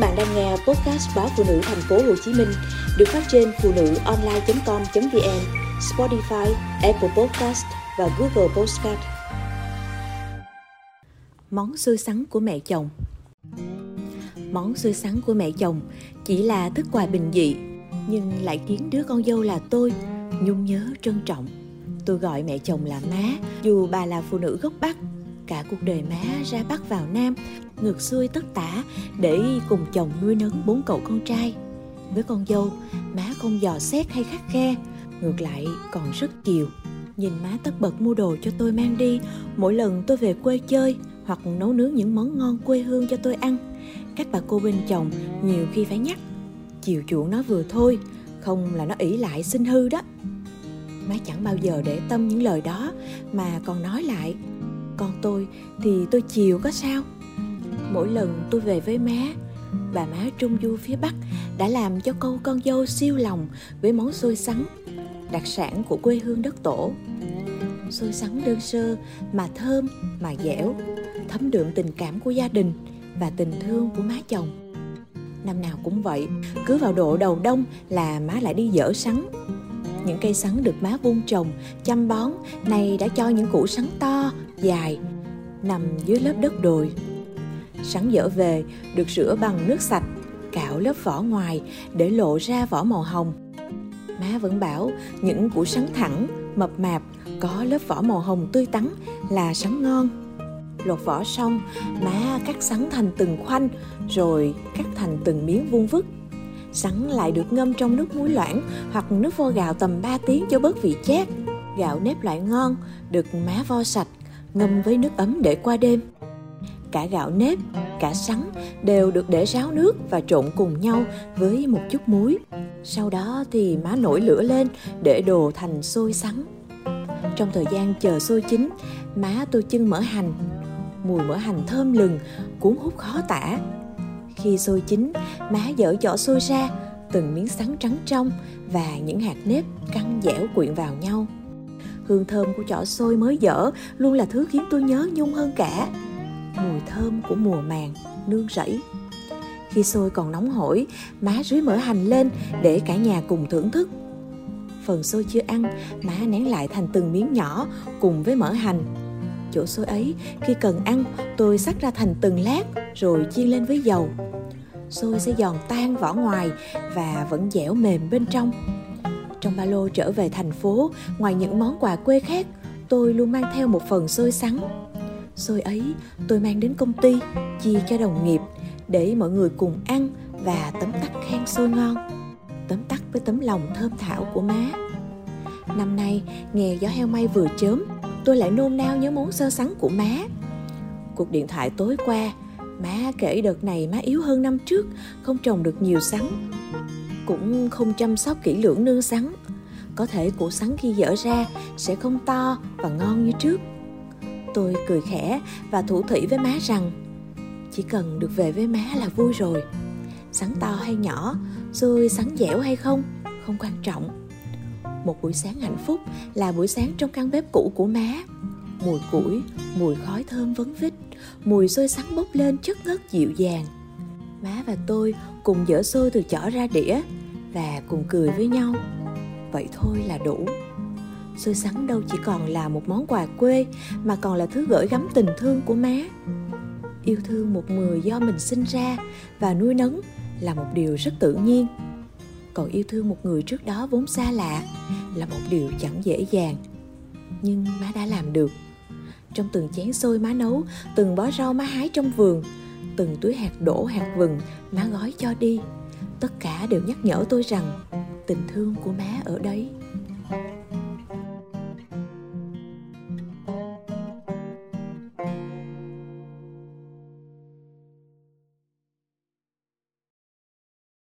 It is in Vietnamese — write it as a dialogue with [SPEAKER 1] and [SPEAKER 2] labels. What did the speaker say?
[SPEAKER 1] bạn đang nghe podcast báo phụ nữ thành phố Hồ Chí Minh được phát trên phụ nữ online.com.vn, Spotify, Apple Podcast và Google Podcast. Món xôi sắn của mẹ chồng Món xôi sắn của mẹ chồng chỉ là thức quà bình dị nhưng lại khiến đứa con dâu là tôi nhung nhớ trân trọng. Tôi gọi mẹ chồng là má dù bà là phụ nữ gốc Bắc cả cuộc đời má ra Bắc vào Nam ngược xuôi tất tả để cùng chồng nuôi nấng bốn cậu con trai. Với con dâu, má không dò xét hay khắc khe, ngược lại còn rất chiều. Nhìn má tất bật mua đồ cho tôi mang đi mỗi lần tôi về quê chơi hoặc nấu nướng những món ngon quê hương cho tôi ăn. Các bà cô bên chồng nhiều khi phải nhắc, chiều chuộng nó vừa thôi, không là nó ỷ lại sinh hư đó. Má chẳng bao giờ để tâm những lời đó mà còn nói lại, con tôi thì tôi chiều có sao. Mỗi lần tôi về với má, bà má trung du phía bắc đã làm cho câu con dâu siêu lòng với món xôi sắn, đặc sản của quê hương đất tổ. Xôi sắn đơn sơ mà thơm mà dẻo, thấm đượm tình cảm của gia đình và tình thương của má chồng. Năm nào cũng vậy, cứ vào độ đầu đông là má lại đi dở sắn. Những cây sắn được má vun trồng, chăm bón, nay đã cho những củ sắn to dài, nằm dưới lớp đất đồi. Sẵn dở về, được rửa bằng nước sạch, cạo lớp vỏ ngoài để lộ ra vỏ màu hồng. Má vẫn bảo những củ sắn thẳng, mập mạp, có lớp vỏ màu hồng tươi tắn là sắn ngon. Lột vỏ xong, má cắt sắn thành từng khoanh, rồi cắt thành từng miếng vuông vức. Sắn lại được ngâm trong nước muối loãng hoặc nước vo gạo tầm 3 tiếng cho bớt vị chát. Gạo nếp loại ngon, được má vo sạch ngâm với nước ấm để qua đêm cả gạo nếp, cả sắn đều được để ráo nước và trộn cùng nhau với một chút muối. Sau đó thì má nổi lửa lên để đồ thành xôi sắn. Trong thời gian chờ xôi chín, má tôi chưng mỡ hành. Mùi mỡ hành thơm lừng, cuốn hút khó tả. Khi xôi chín, má dở vỏ xôi ra, từng miếng sắn trắng trong và những hạt nếp căng dẻo quyện vào nhau. Hương thơm của chỏ xôi mới dở luôn là thứ khiến tôi nhớ nhung hơn cả mùi thơm của mùa màng, nương rẫy. Khi xôi còn nóng hổi, má rưới mỡ hành lên để cả nhà cùng thưởng thức. Phần xôi chưa ăn, má nén lại thành từng miếng nhỏ cùng với mỡ hành. Chỗ xôi ấy, khi cần ăn, tôi sắc ra thành từng lát rồi chiên lên với dầu. Xôi sẽ giòn tan vỏ ngoài và vẫn dẻo mềm bên trong. Trong ba lô trở về thành phố, ngoài những món quà quê khác, tôi luôn mang theo một phần xôi sắn. Xôi ấy tôi mang đến công ty chia cho đồng nghiệp để mọi người cùng ăn và tấm tắc khen xôi ngon tấm tắc với tấm lòng thơm thảo của má. Năm nay nghe gió heo may vừa chớm tôi lại nôn nao nhớ món sơ sắn của má. Cuộc điện thoại tối qua má kể đợt này má yếu hơn năm trước không trồng được nhiều sắn cũng không chăm sóc kỹ lưỡng nương sắn có thể củ sắn khi dở ra sẽ không to và ngon như trước Tôi cười khẽ và thủ thủy với má rằng chỉ cần được về với má là vui rồi. Sắn to hay nhỏ, rồi sắn dẻo hay không, không quan trọng. Một buổi sáng hạnh phúc là buổi sáng trong căn bếp cũ của má. Mùi củi, mùi khói thơm vấn vít, mùi xôi sắn bốc lên chất ngất dịu dàng. Má và tôi cùng dỡ xôi từ chỏ ra đĩa và cùng cười với nhau. Vậy thôi là đủ. Xôi sắn đâu chỉ còn là một món quà quê, mà còn là thứ gửi gắm tình thương của má. Yêu thương một người do mình sinh ra và nuôi nấng là một điều rất tự nhiên. Còn yêu thương một người trước đó vốn xa lạ là một điều chẳng dễ dàng. Nhưng má đã làm được. Trong từng chén xôi má nấu, từng bó rau má hái trong vườn, từng túi hạt đổ hạt vừng má gói cho đi tất cả đều nhắc nhở tôi rằng tình thương của má ở đấy.